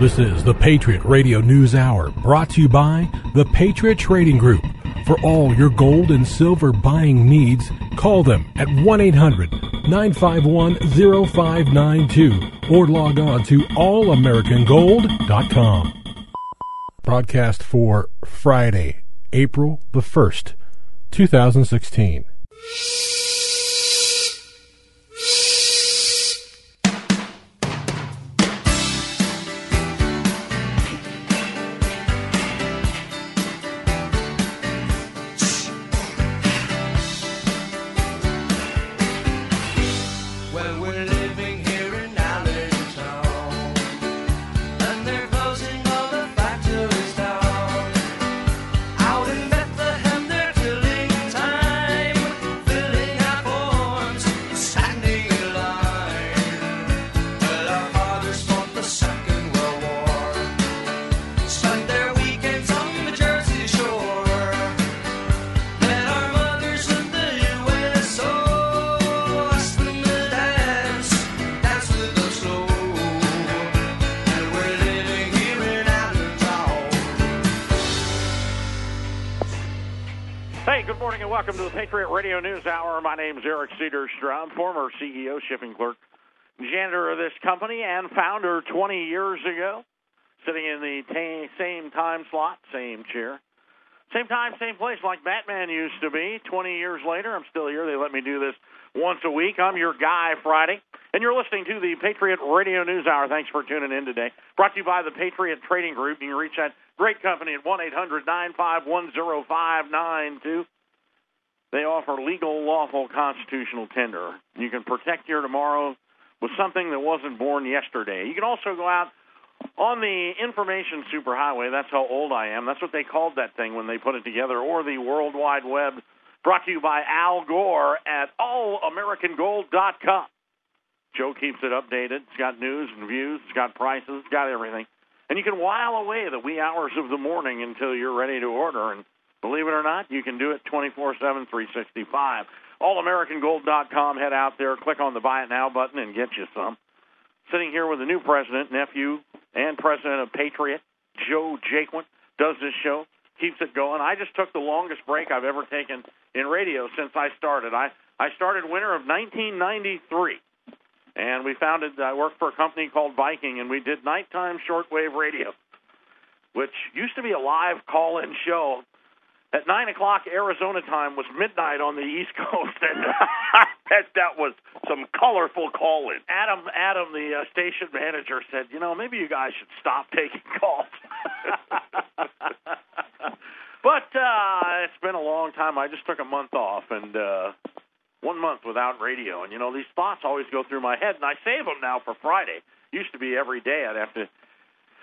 This is the Patriot Radio News Hour brought to you by the Patriot Trading Group. For all your gold and silver buying needs, call them at 1 800 951 0592 or log on to allamericangold.com. Broadcast for Friday, April the 1st, 2016. Cedarstrom, former CEO, shipping clerk, janitor of this company, and founder 20 years ago. Sitting in the ta same time slot, same chair, same time, same place, like Batman used to be. 20 years later, I'm still here. They let me do this once a week. I'm your guy Friday, and you're listening to the Patriot Radio News Hour. Thanks for tuning in today. Brought to you by the Patriot Trading Group. You can reach that great company at 1 800 951 0592. They offer legal, lawful, constitutional tender. You can protect your tomorrow with something that wasn't born yesterday. You can also go out on the information superhighway. That's how old I am. That's what they called that thing when they put it together, or the World Wide Web. Brought to you by Al Gore at allamericangold.com. Joe keeps it updated. It's got news and views. It's got prices. It's got everything. And you can while away the wee hours of the morning until you're ready to order. And believe it or not, you can do it 24 7, 365. AllAmericanGold.com. Head out there, click on the Buy It Now button, and get you some. Sitting here with the new president, nephew, and president of Patriot, Joe Jaquin, does this show, keeps it going. I just took the longest break I've ever taken in radio since I started. I, I started winter of 1993 and we founded I worked for a company called Viking and we did nighttime shortwave radio, which used to be a live call in show. At nine o'clock Arizona time was midnight on the East Coast, and that that was some colorful call in. Adam Adam, the uh, station manager, said, "You know, maybe you guys should stop taking calls." but uh, it's been a long time. I just took a month off, and uh, one month without radio, and you know these thoughts always go through my head, and I save them now for Friday. Used to be every day I'd have to,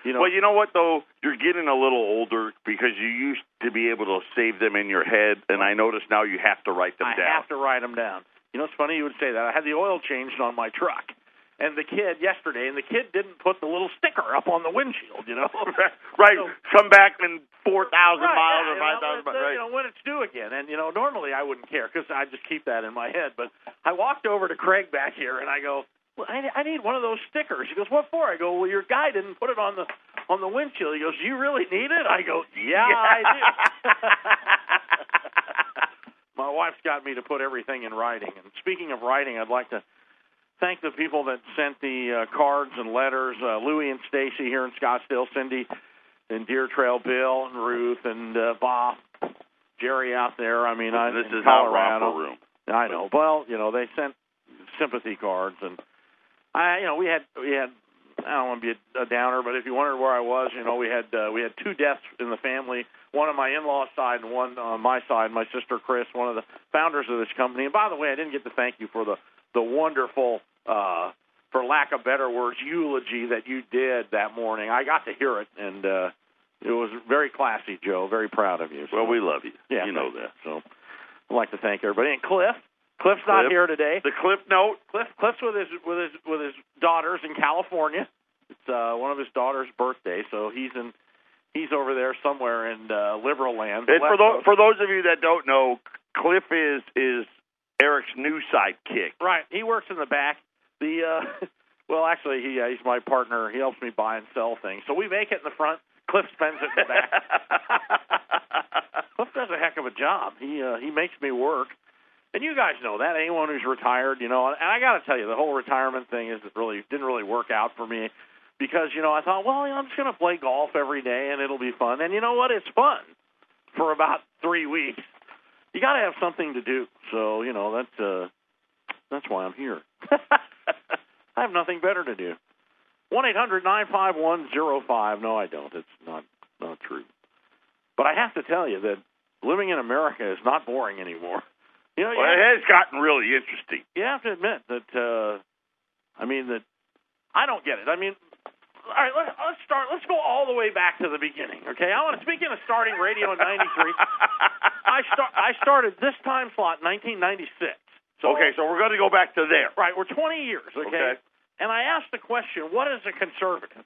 you know. Well, you know what though, you're getting a little older because you used to be able to save them in your head, and I notice now you have to write them I down. I have to write them down. You know, it's funny you would say that. I had the oil changed on my truck, and the kid yesterday, and the kid didn't put the little sticker up on the windshield. You know, right, So- come back in four thousand right, miles yeah, or five thousand miles. Right. You know, when it's due again, and you know, normally I wouldn't care because I just keep that in my head. But I walked over to Craig back here, and I go, "Well, I, I need one of those stickers." He goes, "What for?" I go, "Well, your guy didn't put it on the on the windshield." He goes, you really need it?" I go, "Yeah, I do." my wife's got me to put everything in writing. And speaking of writing, I'd like to thank the people that sent the uh, cards and letters. Uh, Louie and Stacy here in Scottsdale, Cindy and Deer Trail, Bill and Ruth and uh, Bob, Jerry out there. I mean, I, this is not Colorado. romper room. I know. Well, you know, they sent sympathy cards, and I, you know, we had we had. I don't want to be a, a downer, but if you wondered where I was, you know, we had uh, we had two deaths in the family. One on my in-law side and one on my side. My sister Chris, one of the founders of this company. And by the way, I didn't get to thank you for the the wonderful, uh, for lack of better words, eulogy that you did that morning. I got to hear it, and uh, it was very classy, Joe. Very proud of you. So, Well, we love you. yeah, you know that. So I'd like to thank everybody. And Cliff, Cliff's not Cliff. here today. The Cliff note. Cliff, Cliff's with his with his with his daughters in California. It's uh, one of his daughter's birthday, so he's in he's over there somewhere in uh, liberal land. And for West those for those of you that don't know, Cliff is is Eric's new sidekick. right, he works in the back. The uh, Well, actually, he uh, he's my partner. He helps me buy and sell things. So we make it in the front. Cliff spends it in the back. Cliff does a heck of a job. He uh, he makes me work. And you guys know that anyone who's retired, you know. And I got to tell you, the whole retirement thing isn't really didn't really work out for me because you know I thought, well, I'm just going to play golf every day and it'll be fun. And you know what? It's fun for about three weeks. You got to have something to do. So you know that's uh, that's why I'm here. I have nothing better to do. One eight hundred nine five one zero five. No, I don't. It's not not true. But I have to tell you that living in America is not boring anymore. You know, Well, have- it has gotten really interesting. you have to admit that uh I mean that I don't get it. I mean all right, let's, let's start. Let's go all the way back to the beginning, okay? I want to speaking of starting radio in '93. I start. I started this time slot in 1996. So okay, so we're going to go back to there. right, we're 20 years, okay? Okay. And I asked the question, what is a conservative?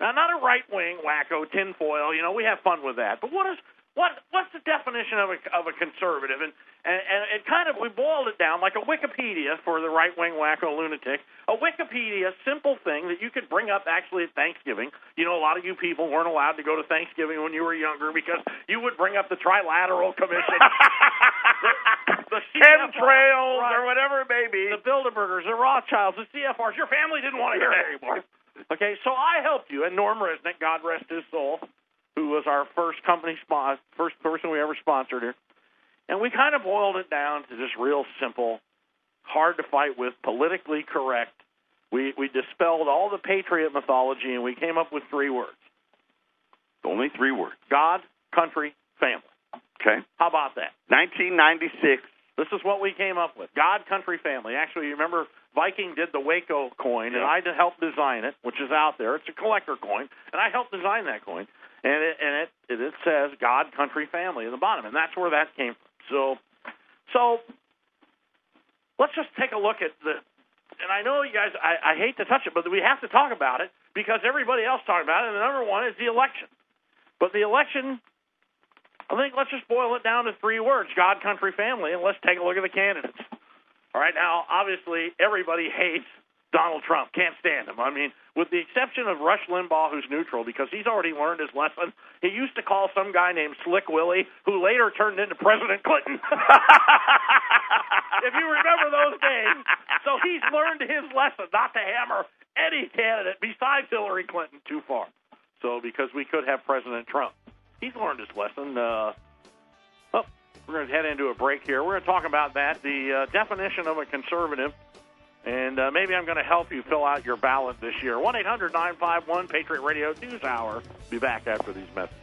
Now, not a right wing wacko tinfoil. You know, we have fun with that. But what is what? What's the definition of a of a conservative? And and, and it kind of we boiled it down like a Wikipedia for the right wing wacko lunatic. A Wikipedia simple thing that you could bring up actually at Thanksgiving. You know, a lot of you people weren't allowed to go to Thanksgiving when you were younger because you would bring up the Trilateral Commission, the Chemtrails Right. or whatever it may be. the Bilderbergers, the Rothschilds, the CFRs. Your family didn't want to hear it anymore. Okay, so I helped you, and Norm Resnick, God rest his soul, who was our first company spon- first person we ever sponsored here, and we kind of boiled it down to just real simple, hard to fight with, politically correct. We we dispelled all the patriot mythology, and we came up with three words: Only three words. God, country, family. Okay. How about that? 1996. This is what we came up with. God, country, family. Actually, you remember Viking did the Waco coin, and Yeah. I helped design it, which is out there. It's a collector coin, and I helped design that coin. And it and it it, it says God, country, family in the bottom, and that's where that came from. So, so let's just take a look at the. And I know you guys, I, I hate to touch it, but we have to talk about it because everybody else talking about it. And the number one is the election. But the election I think let's just boil it down to three words God, country, family, and let's take a look at the candidates. All right, now, obviously, everybody hates Donald Trump, can't stand him. I mean, with the exception of Rush Limbaugh, who's neutral because he's already learned his lesson. He used to call some guy named Slick Willie, who later turned into President Clinton. if you remember those days. So he's learned his lesson not to hammer any candidate besides Hillary Clinton too far. So, because we could have President Trump he's learned his lesson. Uh, oh, we're going to head into a break here. We're going to talk about that, the uh, definition of a conservative, and uh, maybe I'm going to help you fill out your ballot this year. 1 800 951 Patriot Radio News Hour. Be back after these messages.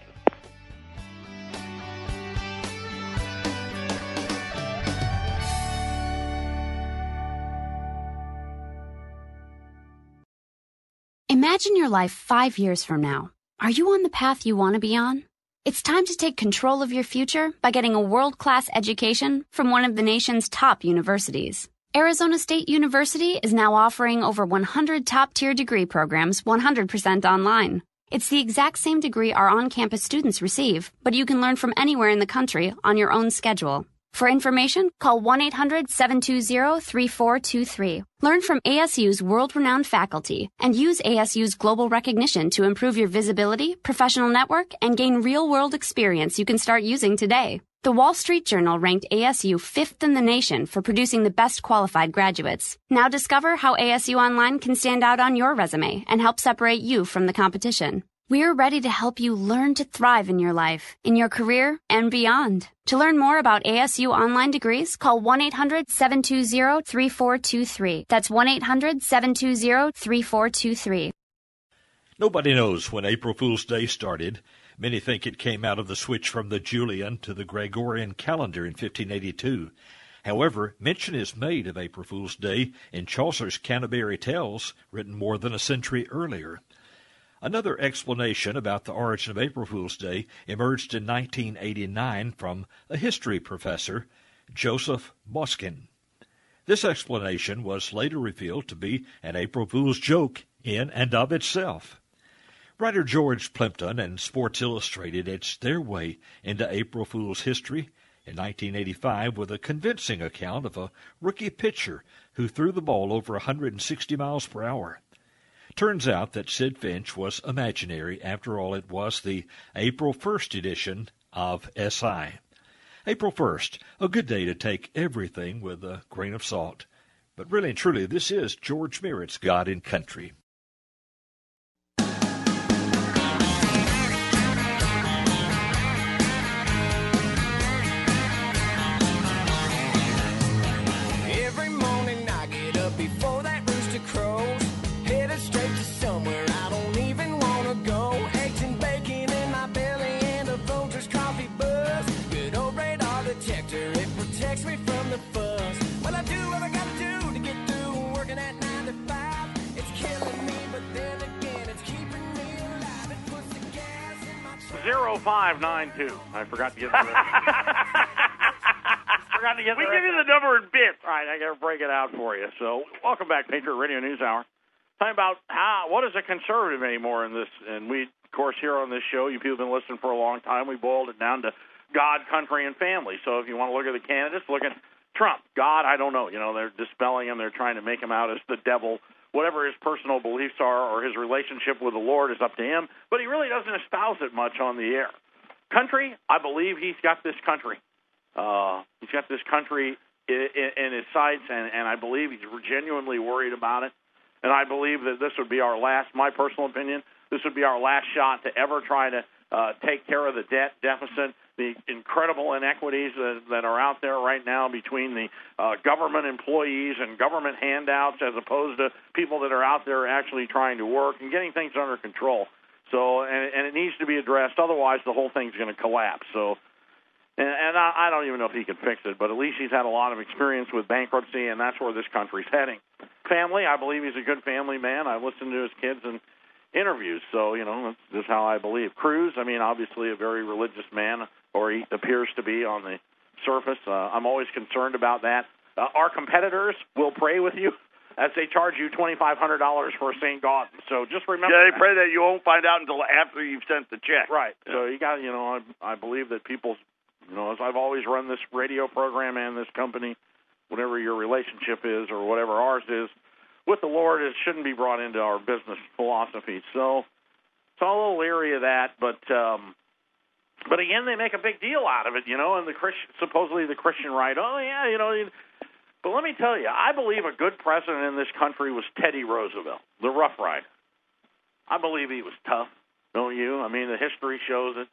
Imagine your life five years from now. Are you on the path you want to be on? It's time to take control of your future by getting a world class education from one of the nation's top universities. Arizona State University is now offering over 100 top tier degree programs 100% online. It's the exact same degree our on campus students receive, but you can learn from anywhere in the country on your own schedule. For information, call 1 800 720 3423. Learn from ASU's world renowned faculty and use ASU's global recognition to improve your visibility, professional network, and gain real world experience you can start using today. The Wall Street Journal ranked ASU fifth in the nation for producing the best qualified graduates. Now discover how ASU Online can stand out on your resume and help separate you from the competition. We're ready to help you learn to thrive in your life, in your career, and beyond. To learn more about ASU online degrees, call 1 800 720 3423. That's 1 800 720 3423. Nobody knows when April Fool's Day started. Many think it came out of the switch from the Julian to the Gregorian calendar in 1582. However, mention is made of April Fool's Day in Chaucer's Canterbury Tales, written more than a century earlier. Another explanation about the origin of April Fool's Day emerged in 1989 from a history professor, Joseph Boskin. This explanation was later revealed to be an April Fool's joke in and of itself. Writer George Plimpton and Sports Illustrated etched their way into April Fool's history in 1985 with a convincing account of a rookie pitcher who threw the ball over 160 miles per hour. Turns out that Sid Finch was imaginary. After all, it was the April 1st edition of SI. April 1st, a good day to take everything with a grain of salt. But really and truly, this is George Merritt's God and Country. 0592. I forgot to get the forgot to get We give you the number in bits. All right, I got to break it out for you. So, welcome back, Patriot Radio News Hour. Talking about how what is a conservative anymore in this, and we of course here on this show, you people have been listening for a long time. We boiled it down to God, country, and family. So if you want to look at the candidates, look at Trump. God, I don't know. You know, they're dispelling him. They're trying to make him out as the devil Whatever his personal beliefs are or his relationship with the Lord is up to him. But he really doesn't espouse it much on the air. Country, I believe he's got this country. Uh, he's got this country in, in, in his sights, and, and I believe he's genuinely worried about it. And I believe that this would be our last, my personal opinion, this would be our last shot to ever try to uh, take care of the debt deficit, the incredible inequities that, that are out there right now between the uh, government employees and government handouts as opposed to people that are out there actually trying to work and getting things under control. So, and, and it needs to be addressed. Otherwise, the whole thing's going to collapse. So, and, and I, I don't even know if he can fix it, but at least he's had a lot of experience with bankruptcy, and that's where this country's heading. Family, I believe he's a good family man. I've listened to his kids and interviews, so you know that's just how I believe. Cruz, I mean, obviously a very religious man, or he appears to be on the surface. Uh, I'm always concerned about that. Uh, our competitors will pray with you as they charge you twenty five hundred dollars for a St. Gaudens. So just remember. Yeah, they that. pray that you won't find out until after you've sent the check. Right. So you got, you know, I, I believe that people's, you know, as I've always run this radio program and this company, whatever your relationship is or whatever ours is, with the Lord, it shouldn't be brought into our business philosophy. So, so I'm a little leery of that, but, um, but again, they make a big deal out of it, you know, and the Christian, supposedly the Christian right, oh yeah, you know, but let me tell you, I believe a good president in this country was Teddy Roosevelt, the Rough Rider. I believe he was tough, don't you? I mean, the history shows it.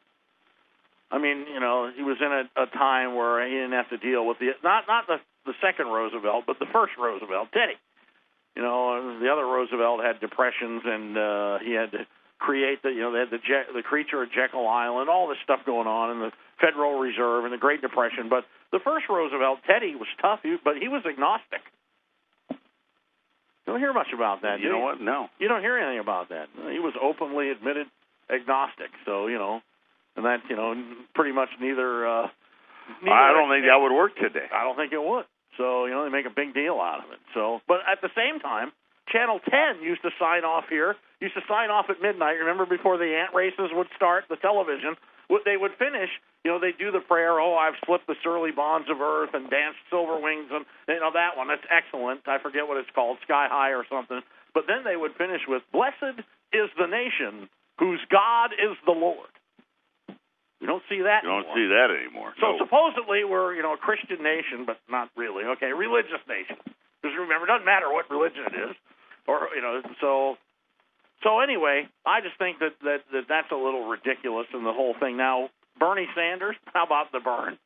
I mean, you know, he was in a, a time where he didn't have to deal with the not not the the second Roosevelt, but the first Roosevelt, Teddy. You know, the other Roosevelt had depressions, and uh, he had to create the you know they had the Je- the creature of Jekyll Island, all this stuff going on, and the Federal Reserve and the Great Depression. But the first Roosevelt, Teddy, was tough, he- but he was agnostic. You don't hear much about that. You know what? No. you don't hear anything about that. He was openly admitted agnostic. So you know, and that you know, pretty much neither. Uh, neither I don't think that would work today. I don't think it would. So you know, they make a big deal out of it. So, but at the same time, Channel 10 used to sign off here. Used to sign off at midnight. Remember before the ant races would start, the television. What they would finish, you know, they do the prayer. Oh, I've slipped the surly bonds of earth and danced silver wings, and you know that one. That's excellent. I forget what it's called, Sky High or something. But then they would finish with, "Blessed is the nation whose God is the Lord." You don't see that. You don't anymore. see that anymore. So No. supposedly we're you know a Christian nation, but not really. Okay, religious nation. Because remember, it doesn't matter what religion it is, or you know. So so anyway, I just think that that, that that's a little ridiculous in the whole thing. Now Bernie Sanders, how about the Bern?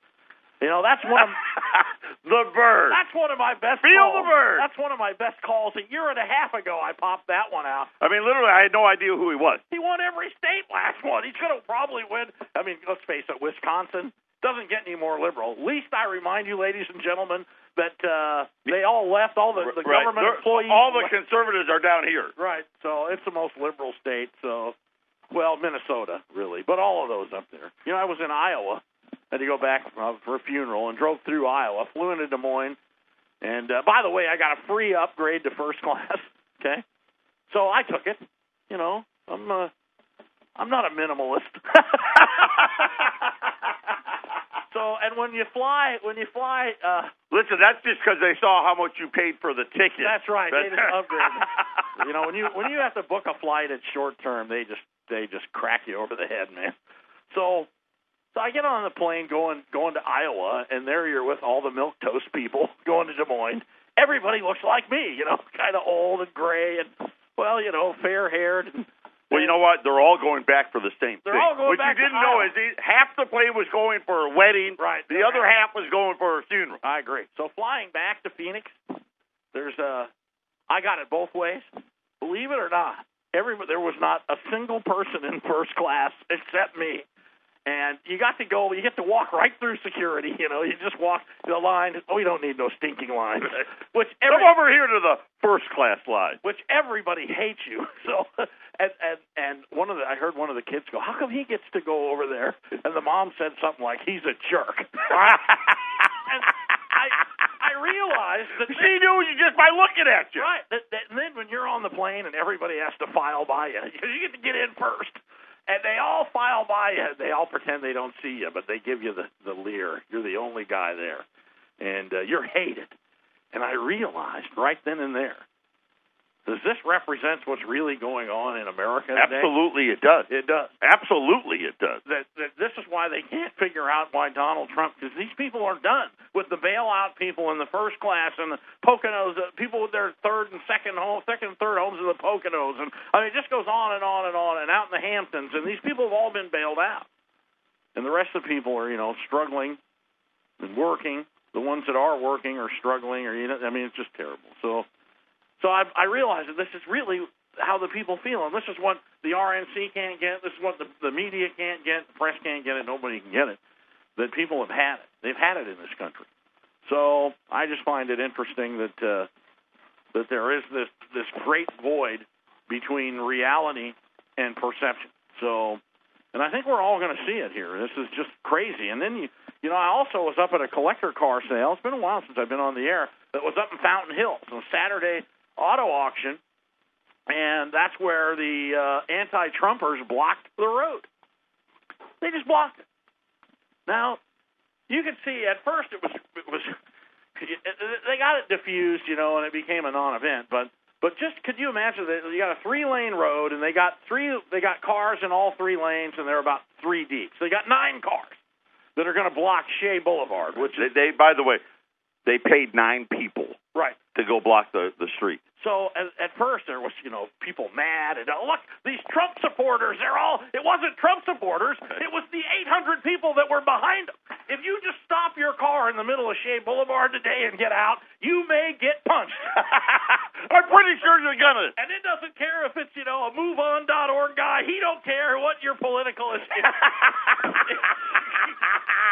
You know that's one of the bird. that's one of my best. Feel calls. the bird. That's one of my best calls. A year and a half ago, I popped that one out. I mean, literally, I had no idea who he was. He won every state last one. He's going to probably win. I mean, let's face it, Wisconsin doesn't get any more liberal. At least I remind you, ladies and gentlemen, that uh, they all left. All the, the Right. government They're- employees. All the conservatives are down here. right. So it's the most liberal state. So, well, Minnesota really, but all of those up there. You know, I was in Iowa. Had to go back uh, for a funeral and drove through Iowa. Flew into Des Moines. And uh, by the way, I got a free upgrade to first class. Okay, so I took it. You know, I'm uh, I'm not a minimalist. so and when you fly, when you fly, uh, Listen, that's just because they saw how much you paid for the ticket. that's right. They just upgrade. you know, when you when you have to book a flight at short term, they just they just crack you over the head, man. So, so I get on the plane going going to Iowa, and there you're with all the milk toast people going to Des Moines. Everybody looks like me, you know, kind of old and gray, and well, you know, fair haired. And, Well, you know what? They're all going back for the same They're thing. all going what back you didn't know is half the plane was going for a wedding, Right. The other half was going for a funeral. I agree. So flying back to Phoenix, there's uh I got it both ways. Believe it or not, every there was not a single person in first class except me. And you got to go. You get to walk right through security. You know, you just walk the line. Oh, we don't need no stinking line. Which every, Come over here to the first class line. which everybody hates you. So, and and and one of the I heard one of the kids go, "How come he gets to go over there?" And the mom said something like, "He's a jerk." and I I realized that she knew you just by looking at you. Right. That, that, and then when you're on the plane and everybody has to file by you, you get to get in first. And they all file by you. They all pretend they don't see you, but they give you the, the leer. You're the only guy there. And uh, you're hated. And I realized right then and there, does this represent what's really going on in America today? Absolutely, it does. It does. Absolutely, it does. That, that this is why they can't figure out why Donald Trump, because these people are done with the bailout people in the first class and the Poconos, uh, people with their third and second home, second and third homes in the Poconos, and I mean it just goes on and on and on, and out in the Hamptons, and these people have all been bailed out, and the rest of the people are you know struggling and working. The ones that are working are struggling, or you know, I mean it's just terrible. So. So I, I that this is really how the people feel, and this is what the RNC can't get. This is what the, the media can't get. The press can't get it. Nobody can get it. That people have had it. They've had it in this country. So I just find it interesting that uh, that there is this this great void between reality and perception. So, and I think we're all going to see it here. This is just crazy. And then you you know I also was up at a collector car sale. It's been a while since I've been on the air. That was up in Fountain Hills on Saturday auto auction, and that's where the uh, anti-Trumpers blocked the road. They just blocked it. Now, you can see at first it was it was they got it diffused, you know, and it became a non-event. But but just could you imagine that you got a three-lane road and they got three they got cars in all three lanes and they're about three deep. So they got nine cars that are going to block Shea Boulevard, which They, they, by the way, they paid nine people. To go block the the street. So at, at first there was, you know, people mad and oh, look, these Trump supporters, they're all it wasn't Trump supporters, it was the 800 people that were behind them. If you just stop your car in the middle of Shea Boulevard today and get out, you may get punched. I'm pretty sure you're gonna. and it doesn't care if it's, you know, a moveon.org guy. He don't care what your political is.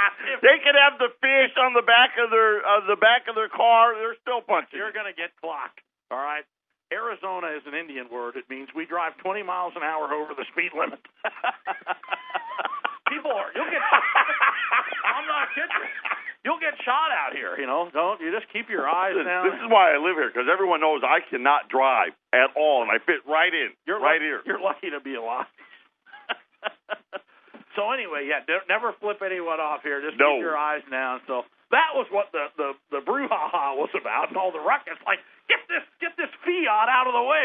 they could have the fish on the back of their uh, the back of their car. They're still punching. You're going to get clocked. All right. Arizona is an Indian word. It means we drive 20 miles an hour over the speed limit. People are. You'll get. I'm not kidding. You'll get shot out here. You know. Don't you just keep your eyes This, down. this is why I live here because everyone knows I cannot drive at all, and I fit right in. You're right lucky, here. You're lucky to be alive. so anyway, yeah, ne- never flip anyone off here. Just No. keep your eyes down. So that was what the the the brouhaha was about, and all the ruckus. Like, get this get this fiat out of the way.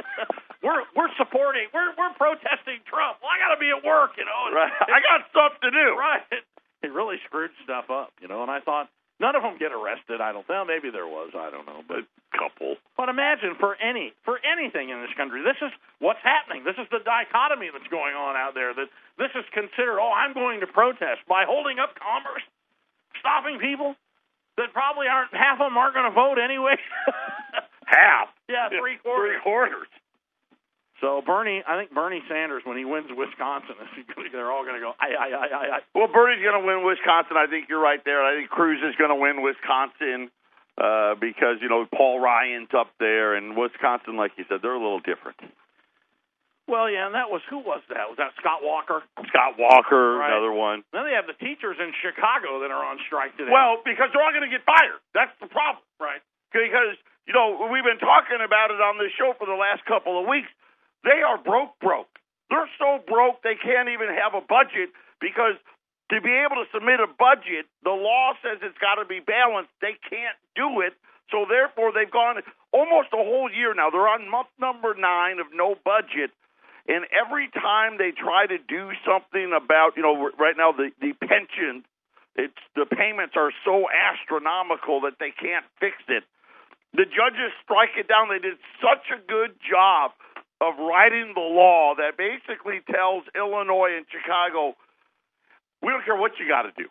we're we're supporting. We're we're protesting Trump. Well, I got to be at work, you know. Right. I got stuff to do. right. It really screwed stuff up, you know. And I thought none of them get arrested. I don't. know. maybe there was. I don't know, but. Couple. But imagine for any for anything in this country, this is what's happening. This is the dichotomy that's going on out there. That this is considered. Oh, I'm going to protest by holding up commerce, stopping people that probably aren't half of them aren't going to vote anyway. Half. yeah, three quarters. Three quarters. So Bernie, I think Bernie Sanders, when he wins Wisconsin, they're all going to go. I, I, I, I, I. Well, Bernie's going to win Wisconsin. I think you're right there. I think Cruz is going to win Wisconsin uh, because you know Paul Ryan's up there, and Wisconsin, like you said, they're a little different. Well, yeah, and that was who was that? Was that Scott Walker? Scott Walker, Right. another one. Then they have the teachers in Chicago that are on strike today. Well, because they're all going to get fired. That's the problem. right. Because you know we've been talking about it on this show for the last couple of weeks. They are broke, broke. They're so broke they can't even have a budget because to be able to submit a budget, the law says it's got to be balanced. They can't do it. So therefore, they've gone almost a whole year now. They're on month number nine of no budget. And every time they try to do something about, you know, right now the, the pension, it's the payments are so astronomical that they can't fix it. The judges strike it down. They did such a good job of writing the law that basically tells Illinois and Chicago, we don't care what you got to do.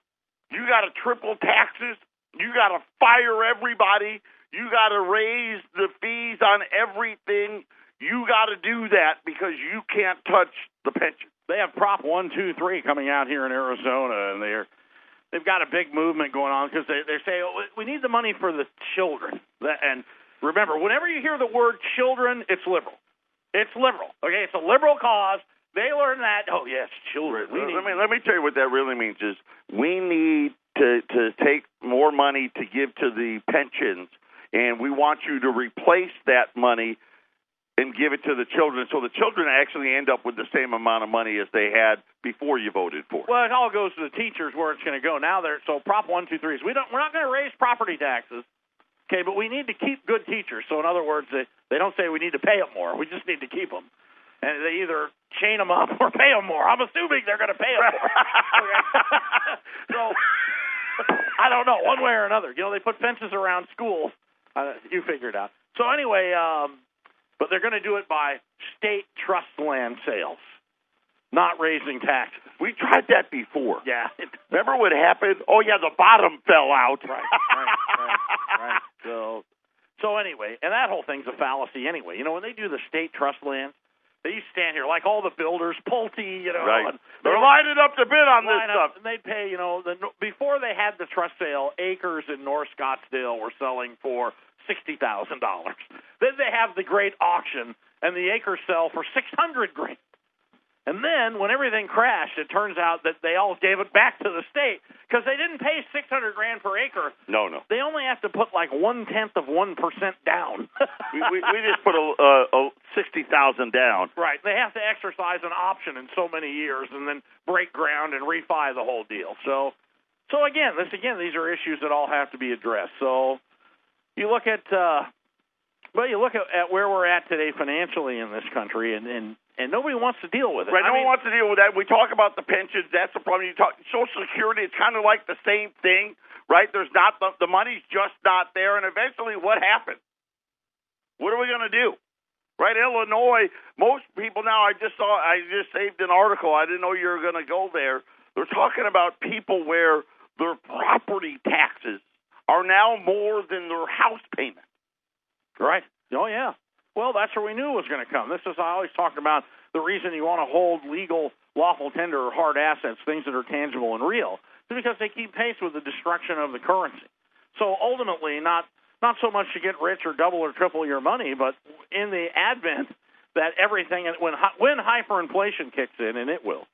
You got to triple taxes. You got to fire everybody. You got to raise the fees on everything. You got to do that because you can't touch the pension. They have Prop One Two Three coming out here in Arizona, and they're they've got a big movement going on because they they say oh, we need the money for the children. And remember, whenever you hear the word children, it's liberal. It's liberal. Okay, it's a liberal cause. They learn that. Oh yes, children. Uh, need. let me let me tell you what that really means is we need to to take more money to give to the pensions and we want you to replace that money and give it to the children so the children actually end up with the same amount of money as they had before you voted for. Well, it all goes to the teachers where it's going to go. Now they're so Prop One Two Three is we don't we're not going to raise property taxes. Okay, but we need to keep good teachers. So in other words, they they don't say we need to pay them more. We just need to keep them, and they either chain them up or pay them more. I'm assuming they're going to pay them more. So I don't know one way or another. You know, they put fences around schools. Uh, you figure it out. So anyway, um, but they're going to do it by state trust land sales, not raising taxes. we tried that before. Yeah. Remember what happened? Oh yeah, the bottom fell out. right, right, right, right. So, so anyway, and that whole thing's a fallacy anyway. You know, when they do the state trust lands, they used to stand here like all the builders, Pulte, you know, Right. and They're lining up to bid on this stuff. and they'd pay, you know, the before they had the trust sale, acres in North Scottsdale were selling for sixty thousand dollars. Then they have the great auction, and the acres sell for six hundred grand. And then when everything crashed, it turns out that they all gave it back to the state because they didn't pay six hundred grand per acre. No, no. They only have to put like one tenth of one percent down. we, we, we just put a, a, a sixty thousand down. Right. They have to exercise an option in so many years and then break ground and refi the whole deal. So so again, this again these are issues that all have to be addressed. So you look at uh well, you look at, at where we're at today financially in this country and, and and nobody wants to deal with it. Right, I no mean, one wants to deal with that. We talk about the pensions. That's the problem. You talk Social Security. It's kind of like the same thing, right? There's not the, the money's just not there, and eventually, what happens? What are we going to do? Right, Illinois. Most people now. I just saw. I just saved an article. I didn't know you were going to go there. They're talking about people where their property taxes are now more than their house payment. Right. Oh yeah. Well, that's where we knew was going to come. This is I always talk about the reason you want to hold legal, lawful tender or hard assets, things that are tangible and real, is because they keep pace with the destruction of the currency. So ultimately, not not so much to get rich or double or triple your money, but in the advent that everything when when hyperinflation kicks in, and it will,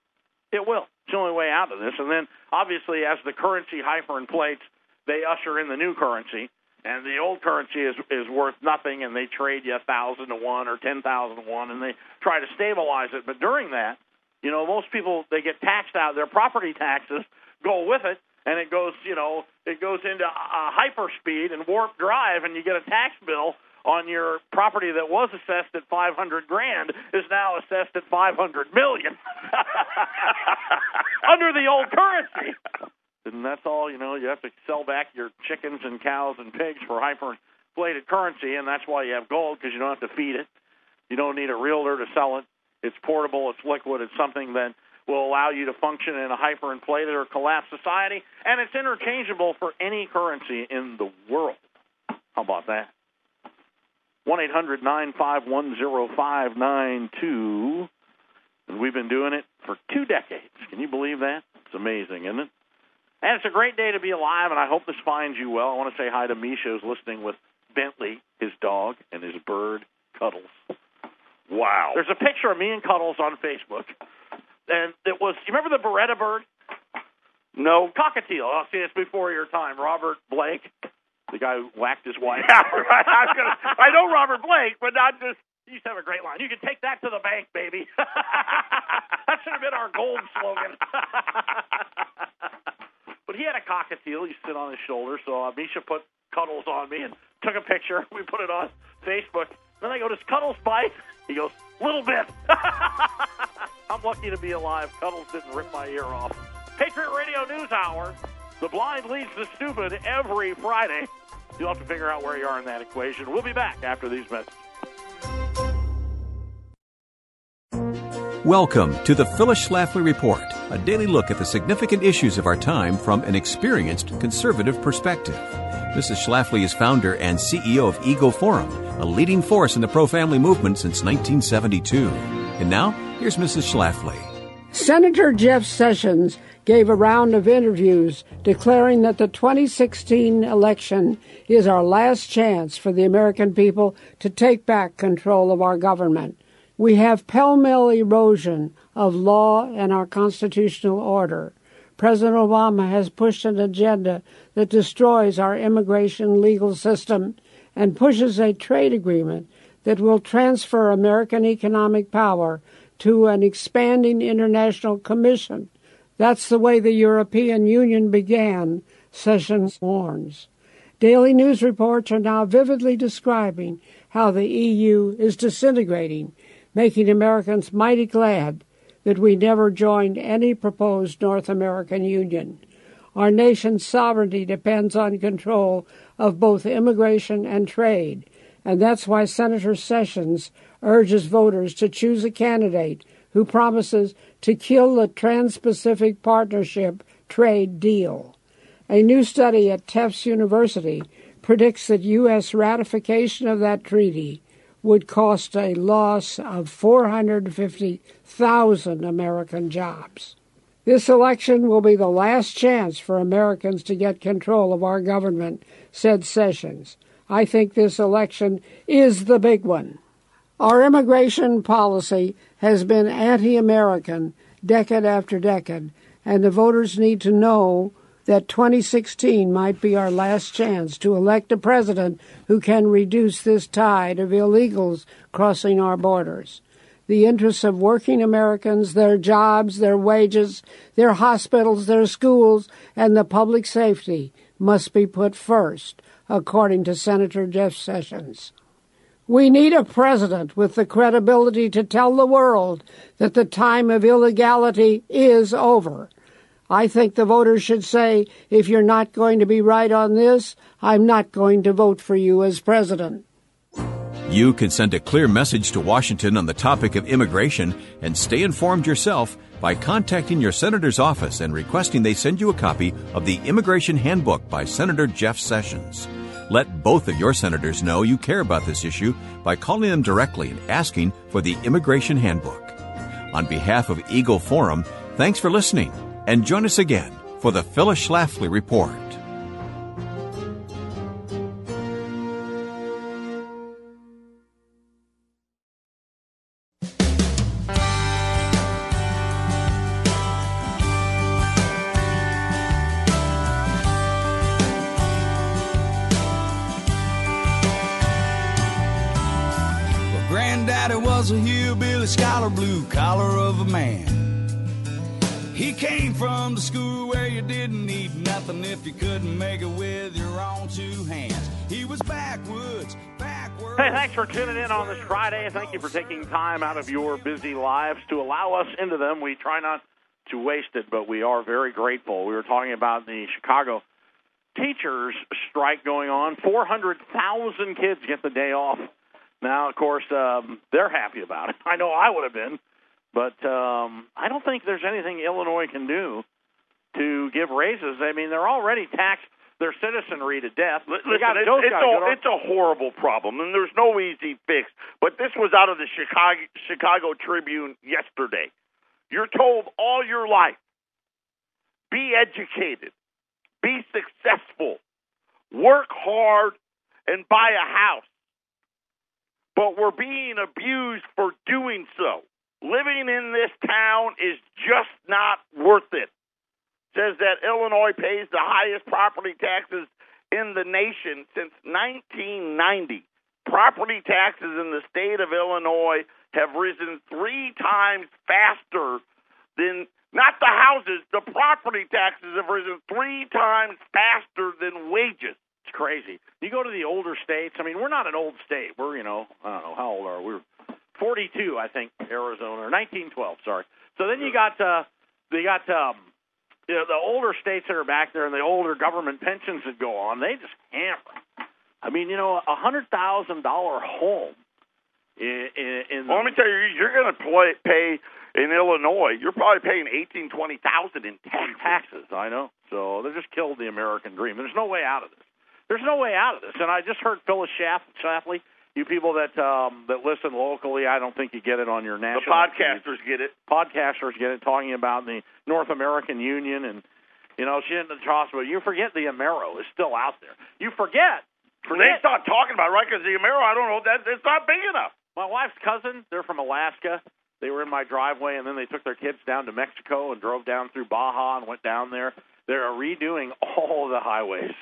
it will. It's the only way out of this. And then obviously, as the currency hyperinflates, they usher in the new currency and the old currency is is worth nothing, and they trade you a thousand to one or ten thousand to one, and they try to stabilize it. But during that, you know, most people they get taxed out. Their property taxes go with it, and it goes, you know, it goes into uh, hyperspeed and warp drive, and you get a tax bill on your property that was assessed at 500 grand is now assessed at 500 million under the old currency and that's all you know you have to sell back your chickens and cows and pigs for hyperinflated currency and that's why you have gold because you don't have to feed it. You don't need a realtor to sell it. It's portable it's liquid it's something that will allow you to function in a hyperinflated or collapsed society and it's interchangeable for any currency in the world. How about that? one eight hundred nine five one zero five nine two. And we've been doing it for two decades. Can you believe that? It's amazing isn't it and it's a great day to be alive, and I hope this finds you well. I want to say hi to Misha, who's listening with Bentley, his dog, and his bird, Cuddles. Wow. There's a picture of me and Cuddles on Facebook, and it was, you remember the Baretta bird? no. Cockatiel. Oh, see, it's before your time. Robert Blake, the guy who whacked his wife. Yeah, right. I, was gonna, I know Robert Blake, but not just. He used to have a great line. You can take that to the bank, baby. that should have been our gold slogan. cockatiel. You sit on his shoulder. So uh, Misha put Cuddles on me and took a picture. We put it on Facebook. Then I go, does Cuddles bite? He goes, little bit. I'm lucky to be alive. Cuddles didn't rip my ear off. Patriot Radio News Hour. The blind leads the stupid every Friday. You'll have to figure out where you are in that equation. We'll be back after these messages. Welcome to the Phyllis Schlafly Report, a daily look at the significant issues of our time from an experienced conservative perspective. Mrs. Schlafly is founder and CEO of Eagle Forum, a leading force in the pro family movement since 1972. And now, here's Mrs. Schlafly. Senator Jeff Sessions gave a round of interviews declaring that the 2016 election is our last chance for the American people to take back control of our government. We have pell mell erosion of law and our constitutional order. President Obama has pushed an agenda that destroys our immigration legal system and pushes a trade agreement that will transfer American economic power to an expanding international commission. That's the way the European Union began, Sessions warns. Daily news reports are now vividly describing how the EU is disintegrating, making Americans mighty glad that we never joined any proposed North American Union. Our nation's sovereignty depends on control of both immigration and trade, and that's why Senator Sessions urges voters to choose a candidate who promises to kill the Trans Pacific Partnership trade deal. A new study at Tufts University predicts that U.S. ratification of that treaty would cost a loss of 450,000 American jobs. This election will be the last chance for Americans to get control of our government, said Sessions. I think this election is the big one. Our immigration policy has been anti American decade after decade, and the voters need to know that 2016 might be our last chance to elect a president who can reduce this tide of illegals crossing our borders. The interests of working Americans, their jobs, their wages, their hospitals, their schools, and the public safety must be put first, according to Senator Jeff Sessions. We need a president with the credibility to tell the world that the time of illegality is over. I think the voters should say, if you're not going to be right on this, I'm not going to vote for you as president. You can send a clear message to Washington on the topic of immigration and stay informed yourself by contacting your senator's office and requesting they send you a copy of the Immigration Handbook by Senator Jeff Sessions. Let both of your senators know you care about this issue by calling them directly and asking for the Immigration Handbook. On behalf of Eagle Forum, thanks for listening and join us again for the Phyllis Schlafly Report. Came from the school where you didn't need nothing if you couldn't make it with your own two hands. He was backwoods, backwards. Hey, thanks for tuning in on this Friday. Thank you for taking time out of your busy lives to allow us into them. We try not to waste it, but we are very grateful. We were talking about the Chicago teachers strike going on. 400,000 kids get the day off. Now, of course, um, they're happy about it. I know I would have been, but um, I don't think there's anything Illinois can do to give raises. I mean, they're already taxed their citizenry to death. Listen, got it's, it's, a, it's a horrible problem, and there's no easy fix. But this was out of the Chicago Chicago Tribune yesterday. You're told all your life, be educated, be successful, work hard, and buy a house. But we're being abused for doing so. Living in this town is just not worth it. Says that Illinois pays the highest property taxes in the nation since 1990. Property taxes in the state of Illinois have risen three times faster than not the houses, the property taxes have risen three times faster than wages. It's crazy. You go to the older states. I mean, we're not an old state. We're, you know, I don't know how old are we? We're 42, I think, Arizona or 1912. Sorry. So then you got uh, you got um, you know, the older states that are back there and the older government pensions that go on. They just hammer. I mean, you know, a hundred thousand dollar home in, in, in Well, let me tell you, you're going to pay in Illinois. You're probably paying eighteen, twenty thousand in taxes. taxes. I know. So they just killed the American dream. There's no way out of this. There's no way out of this. And I just heard Phyllis Schaff, Schlafly, you people that um, that listen locally, I don't think you get it on your The national. podcasters get it. podcasters get it talking about the North American Union and you know she didn't toss but you forget the Amero is still out there. You forget. They Forget. start talking about it, right? Because the Amero, I don't know, that it's not big enough. My wife's cousin, they're from Alaska. They were in my driveway, and then they took their kids down to Mexico and drove down through Baja and went down there. They're redoing all the highways.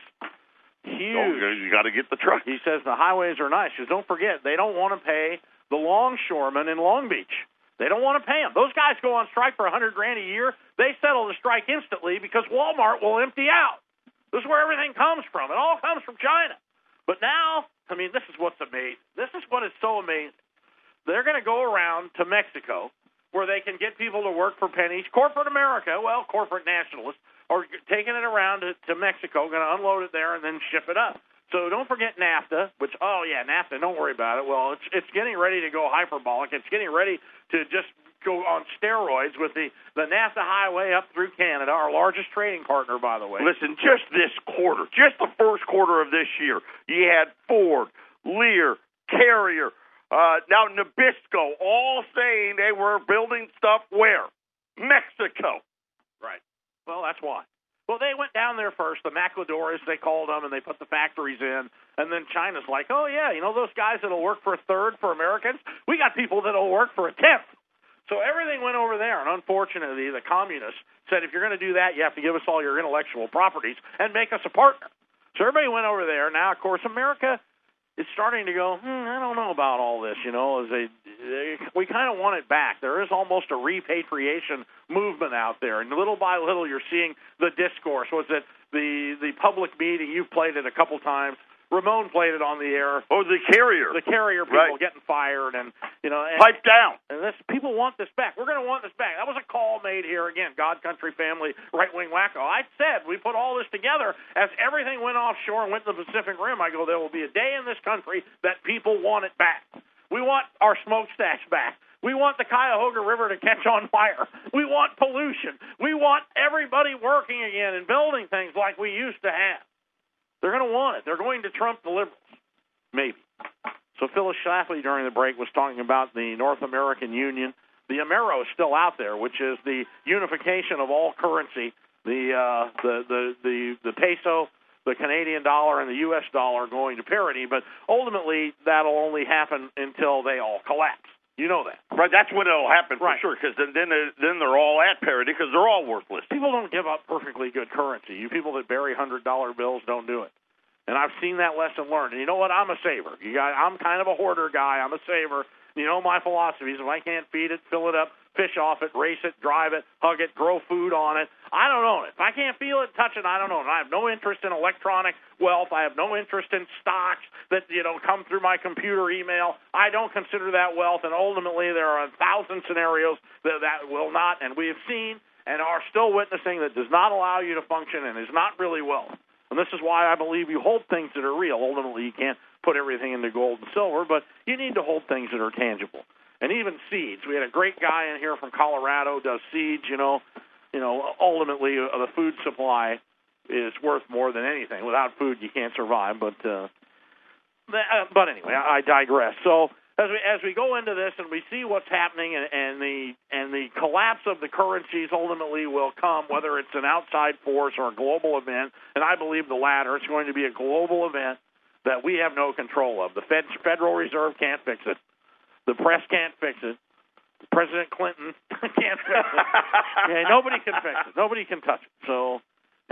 Huge. You got to get the truck. He says the highways are nice. Because don't forget, they don't want to pay the longshoremen in Long Beach. They don't want to pay them. Those guys go on strike for a hundred grand a year. They settle the strike instantly because Walmart will empty out. This is where everything comes from. It all comes from China. But now, I mean, this is what's amazing. This is what is so amazing. They're going to go around to Mexico where they can get people to work for pennies. Corporate America, well, corporate nationalists, are taking it around to, to Mexico, going to unload it there and then ship it up. So don't forget NAFTA, which oh yeah, NAFTA, don't worry about it. Well, it's it's getting ready to go hyperbolic. It's getting ready to just go on steroids with the the NAFTA highway up through Canada, our largest trading partner, by the way. Listen, just this quarter, just the first quarter of this year, you had Ford, Lear, Carrier, uh, now Nabisco, all saying they were building stuff where? Mexico. Well, that's why. Well, they went down there first, the Maquiladores, they called them, and they put the factories in. And then China's like, oh, yeah, you know those guys that'll work for a third for Americans? We got people that'll work for a tenth. So everything went over there. And unfortunately, the communists said, if you're going to do that, you have to give us all your intellectual properties and make us a partner. So everybody went over there. Now, of course, America is starting to go, hmm, I don't know about all this, you know, they, they we kind of want it back. There is almost a repatriation movement out there, and little by little you're seeing the discourse. Was it the the public meeting? You've played it a couple times. Ramon played it on the air. Oh, the Carrier. The carrier people Right. getting fired, and you know, and, Pipe down. and this people want this back. We're going to want this back. That was a call made here again. God, country, family, right wing wacko. I said we put all this together as everything went offshore and went to the Pacific Rim. I go, there will be a day in this country that people want it back. We want our smokestacks back. We want the Cuyahoga River to catch on fire. We want pollution. We want everybody working again and building things like we used to have. They're going to want it. They're going to trump the liberals. Maybe. So Phyllis Schlafly during the break was talking about the North American Union. The Amero is still out there, which is the unification of all currency. The uh, the, the the the peso, the Canadian dollar, and the U.S. dollar going to parity. But ultimately, that'll only happen until they all collapse. You know that. Right, that's when it'll happen for Right. sure. Because then, then, they're- then they're all at parity because they're all worthless. People don't give up perfectly good currency. You people that bury hundred dollar bills don't do it. And I've seen that lesson learned. And you know what? I'm a saver. You got, I'm kind of a hoarder guy. I'm a saver. You know my philosophies. If I can't feed it, fill it up, fish off it, race it, drive it, hug it, grow food on it. I don't own it. If I can't feel it, touch it, I don't own it. I have no interest in electronic wealth. I have no interest in stocks that you know come through my computer email. I don't consider that wealth. And ultimately, there are a thousand scenarios that that will not, and we have seen and are still witnessing that does not allow you to function and is not really wealth. And this is why I believe you hold things that are real. Ultimately, you can't put everything into gold and silver, but you need to hold things that are tangible. And even seeds. We had a great guy in here from Colorado does seeds. You know, you know. Ultimately, uh, the food supply is worth more than anything. Without food, you can't survive. But uh, uh, but anyway, I, I digress. So as we as we go into this and we see what's happening and, and the and the collapse of the currencies ultimately will come whether it's an outside force or a global event and I believe the latter it's going to be a global event that we have no control of the Fed Federal Reserve can't fix it the press can't fix it President Clinton can't fix it yeah, nobody can fix it nobody can touch it so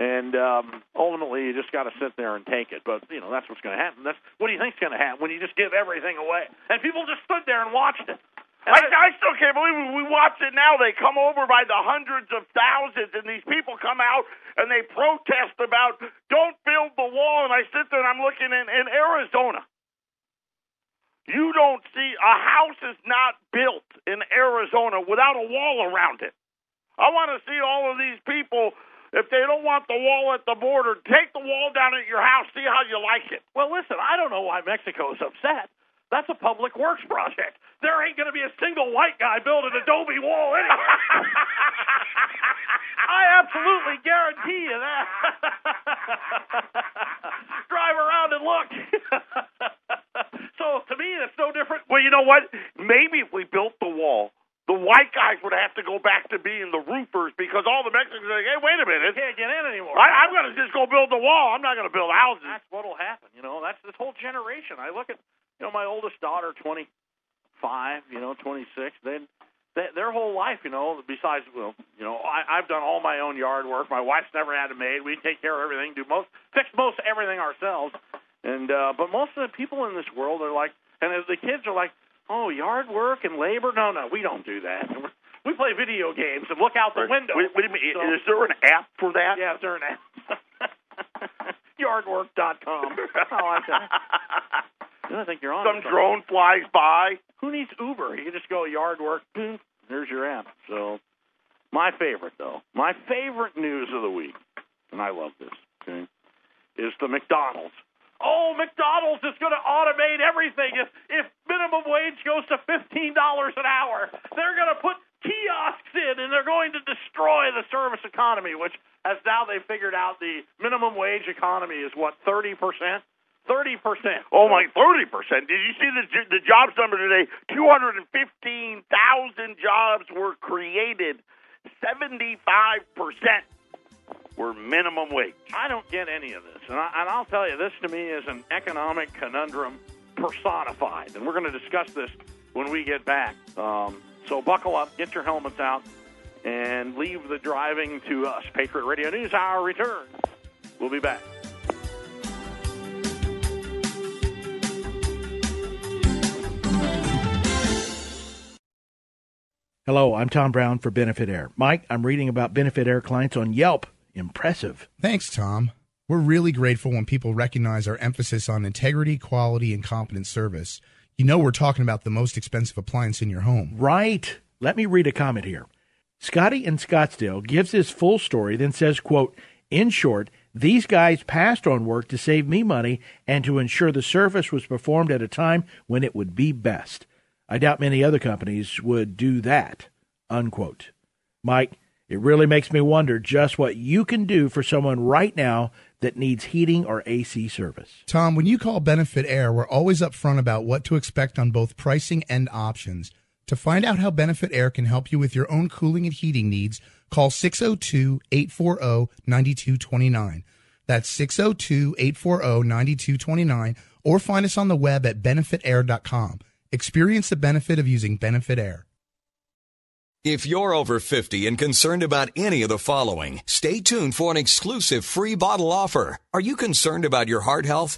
and um, ultimately, you just got to sit there and take it. But you know that's what's going to happen. That's what do you think's going to happen when you just give everything away? And people just stood there and watched it. I, I still can't believe. We watch it now. They come over by the hundreds of thousands, and these people come out and they protest about don't build the wall. And I sit there and I'm looking in, in Arizona. You don't see a house is not built in Arizona without a wall around it. I want to see all of these people. If they don't want the wall at the border, take the wall down at your house. See how you like it. Well, listen, I don't know why Mexico's upset. That's a public works project. There ain't going to be a single white guy build an adobe wall anywhere. I absolutely guarantee you that. Drive around and look. so to me, it's no different. Well, you know what? Maybe if we built the wall, the white guys would have to go back to being the roofers because all the Mexicans are like, hey, wait a minute. Can't get in anymore. I, I'm going to just go build the wall. I'm not going to build houses. That's what'll happen. You know, that's this whole generation. I look at, you know, my oldest daughter, 25, you know, 26. Then they, their whole life, you know, besides, well, you know, I, I've done all my own yard work. My wife's never had a maid. We take care of everything, do most, fix most everything ourselves. And uh, but most of the people in this world are like, and as the kids are like, oh, yard work and labor. No, no, we don't do that. We play video games and look out the window. What, what do you mean? So- Is there an app for that? Yeah, it's an app. Yardwork.com. Oh, I I think you're on. Some drone flies by. Who needs Uber? You can just go yard work. Boom, there's your app. So, my favorite though, my favorite news of the week, and I love this. Okay, is the McDonald's. Oh, McDonald's is going to automate everything. If if minimum wage goes to fifteen dollars an hour, they're going to put kiosks in, and they're going to destroy the service economy. Which, as now they figured out, the minimum wage economy is what thirty percent. Thirty percent. Oh my, thirty percent. Did you see the the jobs number today? Two hundred and fifteen thousand jobs were created. Seventy five percent were minimum wage. I don't get any of this, and, I, and I'll tell you, this to me is an economic conundrum personified, and we're going to discuss this when we get back. Um, so buckle up, get your helmets out, and leave the driving to us. Patriot Radio News Hour returns. We'll be back. Hello, I'm Tom Brown for Benefit Air. Mike, I'm reading about Benefit Air clients on Yelp. Impressive. Thanks, Tom. We're really grateful when people recognize our emphasis on integrity, quality, and competent service. You know, we're talking about the most expensive appliance in your home. Right. Let me read a comment here. Scotty in Scottsdale gives his full story, then says, quote, In short, these guys passed on work to save me money and to ensure the service was performed at a time when it would be best. I doubt many other companies would do that. Unquote. Mike, it really makes me wonder just what you can do for someone right now that needs heating or AC service. Tom, when you call Benefit Air, we're always upfront about what to expect on both pricing and options. To find out how Benefit Air can help you with your own cooling and heating needs, call 602 840 9229. That's 602 840 9229, or find us on the web at benefitair.com. Experience the benefit of using Benefit Air. If you're over 50 and concerned about any of the following, stay tuned for an exclusive free bottle offer. Are you concerned about your heart health?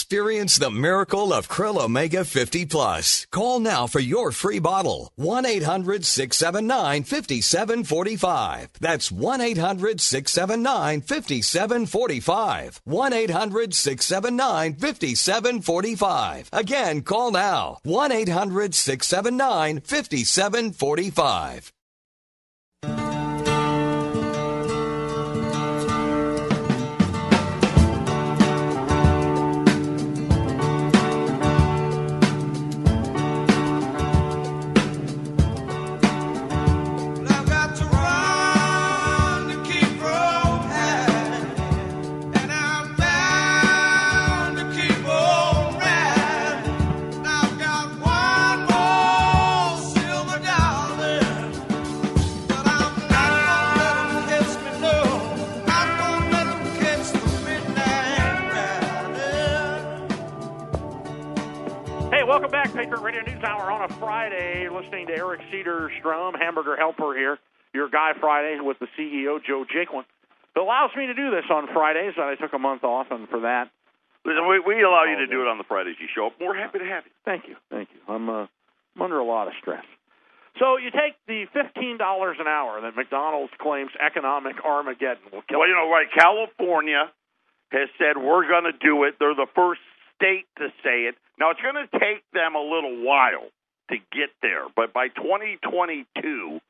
Experience the miracle of Krill Omega 50 Plus. Call now for your free bottle. 1 800 679 5745. That's 1 800 679 5745. 1 800 679 5745. Again, call now. 1 800 679 5745. Patriot Radio News Hour on a Friday. Listening to Eric Cedarstrom, Hamburger Helper here, your guy Friday with the CEO Joe Jaquin. It allows me to do this on Fridays. I took a month off, and for that, Listen, we, we allow you to do it on the Fridays you show up. We're happy to have you. thank you, thank you. I'm uh, I'm under a lot of stress. So you take the fifteen dollars an hour that McDonald's claims economic Armageddon will kill. Well, you know, right? California has said we're going to do it. They're the first state to say it. Now it's going to take them a little while to get there, but by 2022,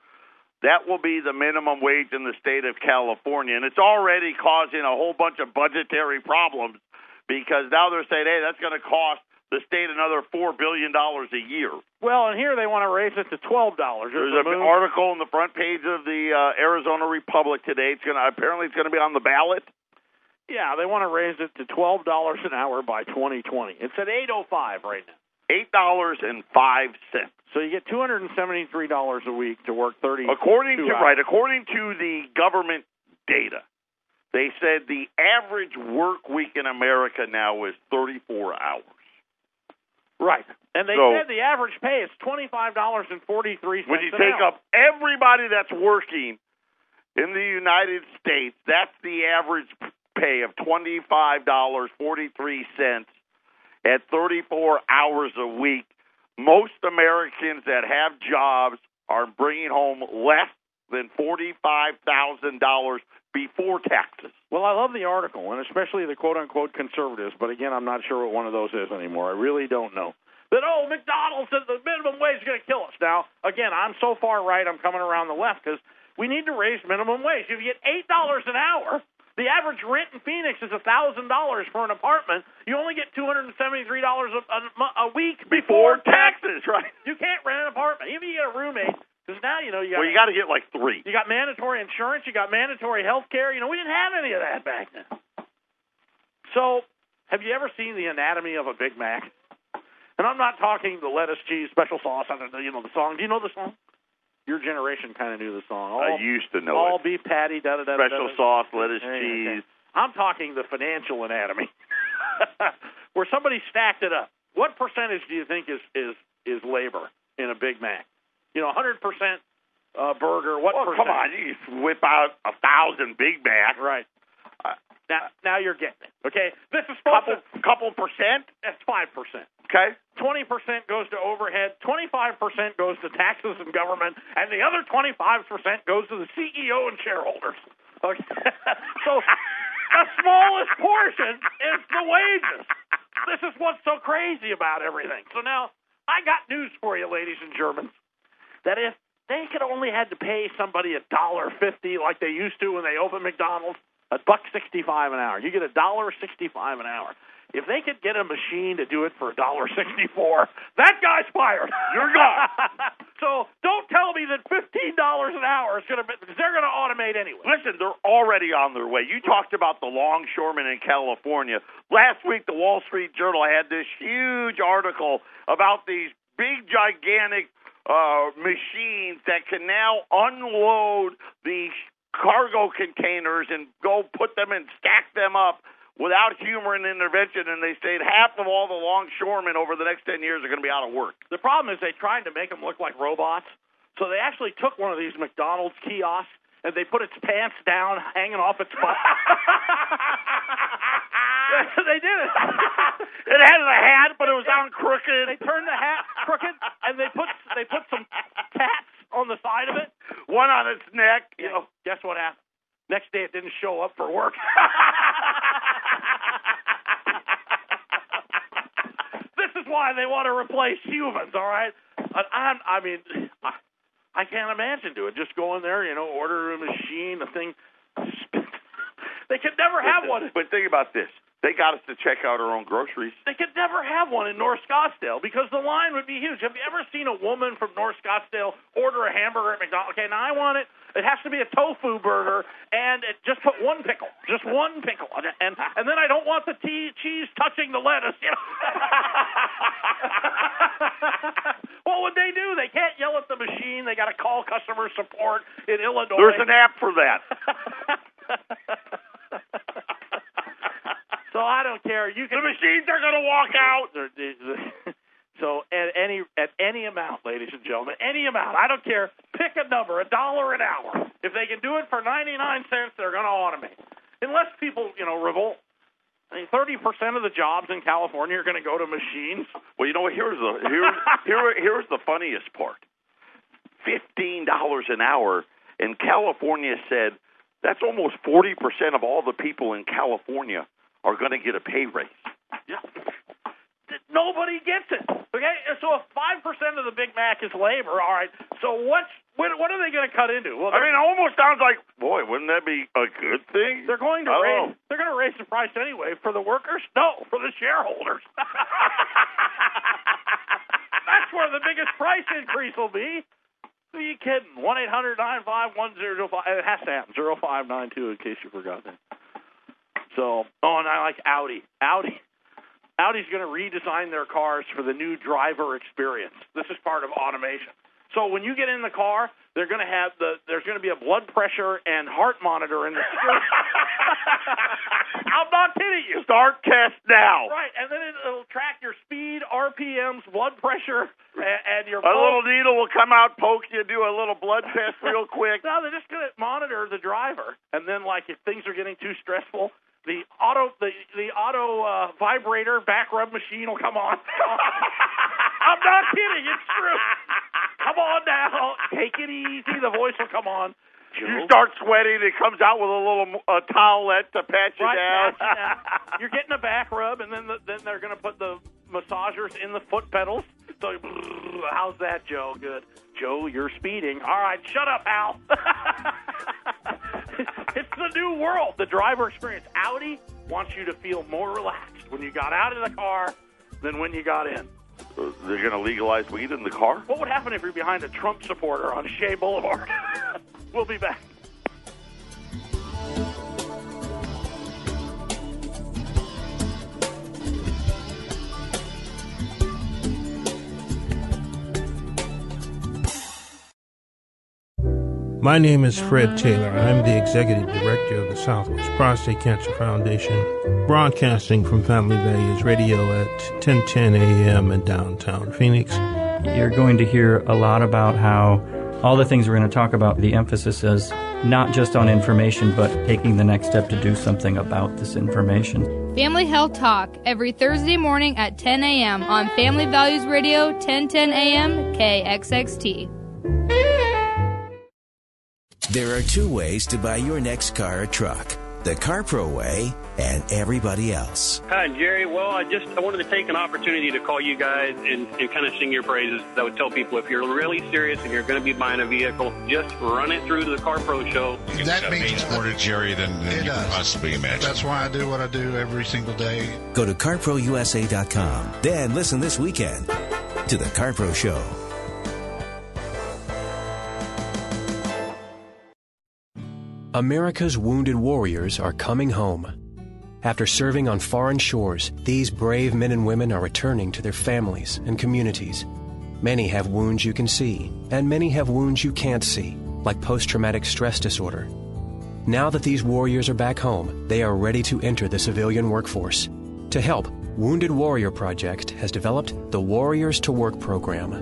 that will be the minimum wage in the state of California, and it's already causing a whole bunch of budgetary problems because now they're saying, hey, that's going to cost the state another four billion dollars a year. Well, and here they want to raise it to twelve dollars. There's an article on the front page of the uh, Arizona Republic today. It's going to apparently it's going to be on the ballot. Yeah, they want to raise it to twelve dollars an hour by 2020. It's at 8.05 right now. Eight dollars and five cents. So you get two hundred and seventy-three dollars a week to work thirty. According to hours. right, according to the government data, they said the average work week in America now is 34 hours. Right, and they So- said the average pay is twenty-five dollars and forty-three cents. When you take hour. up everybody that's working in the United States, that's the average pay of $25.43 at 34 hours a week. Most Americans that have jobs are bringing home less than $45,000 before taxes. Well, I love the article, and especially the quote-unquote conservatives. But again, I'm not sure what one of those is anymore. I really don't know. That oh, McDonald's said the minimum wage is going to kill us. Now, again, I'm so far right. I'm coming around the left because we need to raise minimum wage. If you get eight dollars an hour, the average rent in Phoenix is a thousand dollars for an apartment. You only get two hundred and seventy-three dollars a, mo- a week Before taxes, right? You can't rent an apartment. Even if you get a roommate, because now you know you got Well, you got to get like three. you got mandatory insurance. You got mandatory health care. You know, we didn't have any of that back then. So, have you ever seen the anatomy of a Big Mac? And I'm not talking the lettuce, cheese, special sauce under the you know the song. Do you know the song? Your generation kind of knew the song. All, I used to know all it. beef patty, da da da. Special da, da. sauce, lettuce, cheese. okay. I'm talking the financial anatomy, where somebody stacked it up. What percentage do you think is is is labor in a Big Mac? You know, 100 percent uh, burger. What Well, percent? come on, you whip out a thousand Big Mac. Right. Uh, now, now you're getting it. Okay, this is supposed Couple, to. couple percent. That's five percent. Okay. Twenty percent goes to overhead. Twenty-five percent goes to taxes and government, and the other twenty-five percent goes to the CEO and shareholders. Okay. so the smallest portion is the wages. This is what's so crazy about everything. So now I got news for you, ladies and Germans, that if they could only had to pay somebody a dollar fifty like they used to when they opened McDonald's, a buck sixty-five an hour. You get a dollar sixty-five an hour. If they could get a machine to do it for a dollar sixty-four, that guy's fired. You're gone. so don't tell me that fifteen dollars an hour is going to be because they're going to automate anyway. Listen, they're already on their way. You talked about the longshoremen in California. Last week, the Wall Street Journal had this huge article about these big, gigantic uh, machines that can now unload the cargo containers and go put them and stack them up without human intervention. And they said half of all the longshoremen over the next 10 years are going to be out of work. The problem is they tried to make them look like robots. So they actually took one of these McDonald's kiosks and they put its pants down, hanging off its butt. they did it. It had a hat, but it was on crooked. They turned the hat crooked and they put they put some tats on the side of it. One on its neck. You know, Guess what happened? Next day it didn't show up for work. this is why they want to replace humans, all right? I, I'm, I mean, I, I can't imagine doing. Just go in there, you know, order a machine, the thing. they could never have one. But think about this. They got us to check out our own groceries. They could never have one in North Scottsdale because the line would be huge. Have you ever seen a woman from North Scottsdale order a hamburger at McDonald's? Okay, now I want it. It has to be a tofu burger, and it, just put one pickle, just one pickle, and and, and then I don't want the tea, cheese touching the lettuce. You know? what would they do? They can't yell at the machine. They got to call customer support in Illinois. There's an app for that. so I don't care. You can The machines are going to walk out. So at any at any amount, ladies and gentlemen, any amount. I don't care. Pick a number, a dollar an hour. If they can do it for ninety nine cents, they're going to automate. Unless people, you know, revolt. I mean, thirty percent of the jobs in California are going to go to machines. Well, you know what? Here's the here's here here's the funniest part. Fifteen dollars an hour, and California said that's almost forty percent of all the people in California are going to get a pay raise. Yeah. Nobody gets it. Okay, so if five percent of the Big Mac is labor, all right. So what's what? What are they going to cut into? Well, I mean, it almost sounds like, boy, wouldn't that be a good thing? they're going to raise. They're going to raise the price anyway for the workers. No, for the shareholders. That's where the biggest price increase will be. Who are you kidding? One eight hundred nine five one zero five. It has to happen. Zero five nine two. In case you forgot that. So, oh, and I like Audi. Audi. Audi's going to redesign their cars for the new driver experience. This is part of automation. So when you get in the car, they're going to have the there's going to be a blood pressure and heart monitor in the steering. I'm not kidding you. Start test now. Right, and then it- it'll track your speed, RPMs, blood pressure, and, and your. A little needle will come out, poke you, do a little blood test real quick. No, they're just going to monitor the driver, and then like if things are getting too stressful, the auto the the auto uh, vibrator back rub machine will come on. I'm not kidding. It's true. Come on now, take it easy. The voice will come on. You start sweating, it comes out with a little uh, towelette to pat you Right, down. pat you down. You're getting a back rub, and then the, then they're going to put the massagers in the foot pedals. So, how's that, Joe? Good, Joe. You're speeding. All right, shut up, Al. it's the new world, the driver experience. Audi wants you to feel more relaxed when you got out of the car than when you got in. Uh, They're going to legalize weed in the car? What would happen if you're behind a Trump supporter on Shea Boulevard? we'll be back. My name is Fred Taylor. I'm the executive director of the Southwest Prostate Cancer Foundation, broadcasting from Family Values Radio at 1010 a.m. in downtown Phoenix. You're going to hear a lot about how all the things we're going to talk about, the emphasis is not just on information, but taking the next step to do something about this information. Family Health Talk every Thursday morning at 10 a.m. on Family Values Radio 1010 a.m. KXXT. There are two ways to buy your next car or truck the CarPro way and everybody else. Hi, Jerry. Well, I just I wanted to take an opportunity to call you guys and, and kind of sing your praises. I would tell people if you're really serious and you're going to be buying a vehicle, just run it through to the CarPro Show. That means more to Jerry than, than you can possibly imagine. That's why I do what I do every single day. Go to carprousa.com. Then listen this weekend to the CarPro Show. America's wounded warriors are coming home. After serving on foreign shores, these brave men and women are returning to their families and communities. Many have wounds you can see, and many have wounds you can't see, like post traumatic stress disorder. Now that these warriors are back home, they are ready to enter the civilian workforce. To help, Wounded Warrior Project has developed the Warriors to Work program,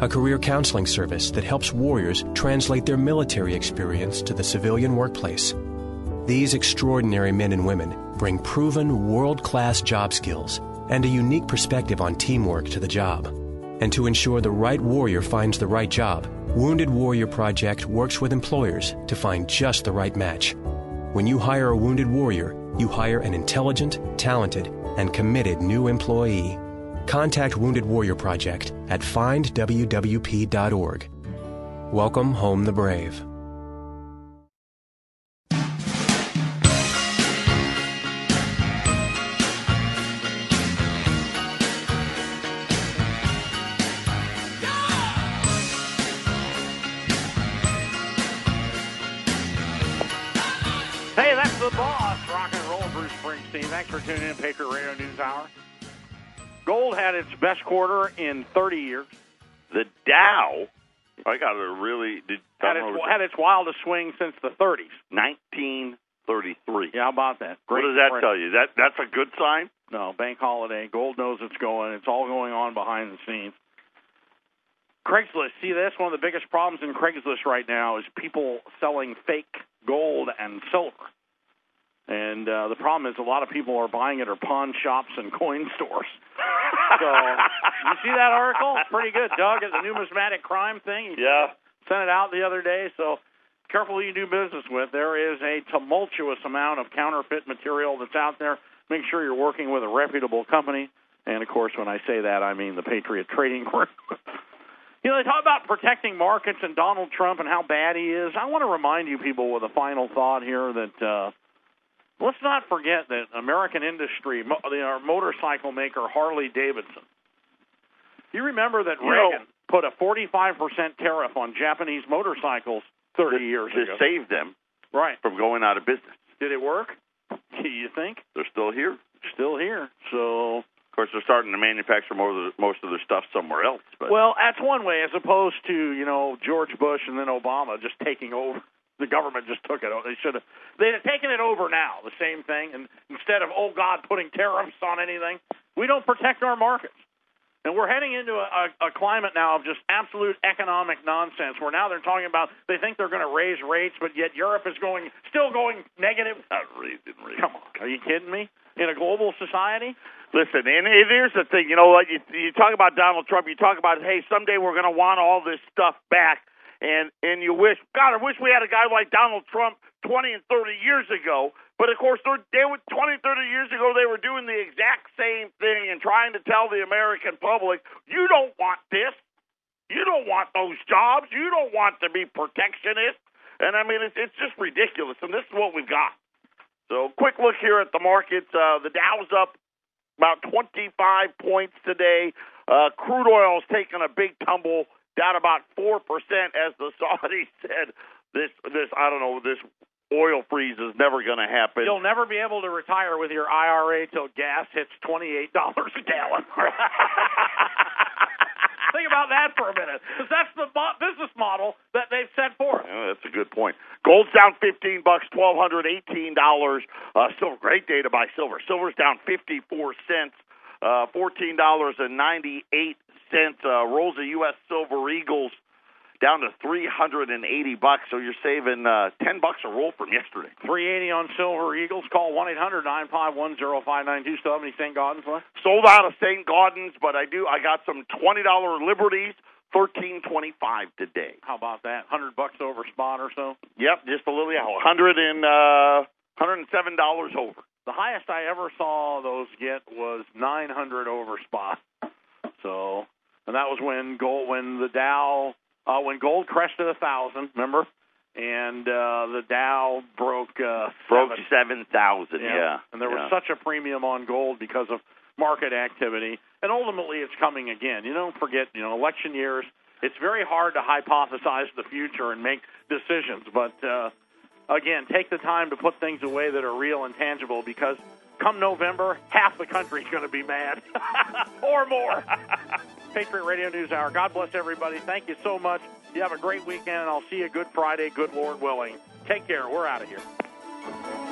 a career counseling service that helps warriors translate their military experience to the civilian workplace. These extraordinary men and women bring proven world class job skills and a unique perspective on teamwork to the job. And to ensure the right warrior finds the right job, Wounded Warrior Project works with employers to find just the right match. When you hire a wounded warrior, you hire an intelligent, talented, and committed new employee. Contact Wounded Warrior Project at findwwp.org. Welcome home the brave. Gold had its best quarter in 30 years. The Dow, I got a really did Had its, had its wildest swing since the 30s. 1933. Yeah, how about that? What does that tell you? That that's a good sign. no bank holiday. Gold knows it's going. It's all going on behind the scenes. Craigslist. See, that's one of the biggest problems in Craigslist right now is people selling fake gold and silver. And uh, the problem is a lot of people are buying it at pawn shops and coin stores. so you see that article? It's pretty good. Doug at the numismatic crime thing. He Yeah. sent it out the other day. So careful who you do business with. There is a tumultuous amount of counterfeit material that's out there. Make sure you're working with a reputable company. And of course, when I say that, I mean the Patriot Trading Group. you know, they talk about protecting markets and Donald Trump and how bad he is. I want to remind you people with a final thought here that uh, let's not forget that American industry, our motorcycle maker Harley Davidson. You remember that You know- Reagan put a 45% tariff on Japanese motorcycles 30 years to ago. To save them right from going out of business. Did it work? Do you think? They're still here. Still here. So, of course, they're starting to manufacture most of, the, most of their stuff somewhere else. But well, that's one way, as opposed to you know George Bush and then Obama just taking over. The government just took it. They should have. They'd have taken it over now. The same thing, and instead of oh God putting tariffs on anything, we don't protect our markets. And we're heading into a, a, a climate now of just absolute economic nonsense. Where now they're talking about they think they're going to raise rates, but yet Europe is going still going negative. not raising rates. Come on, are you kidding me? In a global society, Listen, and here's the thing. You know what? You, you talk about Donald Trump. You talk about, hey, someday we're going to want all this stuff back, and and you wish, God, I wish we had a guy like Donald Trump 20 and 30 years ago. But of course, they were 20, 30 years ago. They were doing the exact same thing and trying to tell the American public, you don't want this. You don't want those jobs. You don't want to be protectionist. And I mean, it's it's just ridiculous. And this is what we've got. So, quick look here at the markets. Uh, the Dow's up about 25 points today. Uh, crude oil's taken a big tumble, down about four percent, as the Saudis said. This, this, I don't know, this oil freeze is never going to happen. you'll never be able to retire with your IRA till gas hits twenty eight dollars a gallon. Think about that for a minute, because that's the business model that they've set forth. Yeah, that's a good point. Gold's down fifteen bucks, twelve hundred eighteen dollars. Uh, silver, great day to buy silver. Silver's down fifty four cents, uh, fourteen dollars and ninety eight cents. Uh, rolls of U.S. Silver Eagles down to three hundred and eighty bucks. So you're saving uh, ten bucks a roll from yesterday. 380 on Silver Eagles. Call 1 800 951 0592. Still have any St. Gaudens left? Sold out of St. Gaudens, but I do. I got some twenty dollar Liberties, thirteen twenty five today. How about that? 100 bucks over spot or so? Yep, just a little. Yeah, hundred and uh, hundred and seven dollars over. The highest I ever saw those get was 900 over spot. So, and that was when gold, when the Dow, uh, when gold crested a thousand. Remember? And uh, the Dow broke uh, Broke seven. thousand. Yeah. And there was such a premium on gold because of market activity. And ultimately, it's coming again. You don't forget, you know, election years. It's very hard to hypothesize the future and make decisions. But uh, again, take the time to put things away that are real and tangible because come November, half the country's going to be mad or more. Patriot Radio News Hour. God bless everybody. Thank you so much. You have a great weekend, and I'll see you Good Friday, good Lord willing. Take care. We're out of here.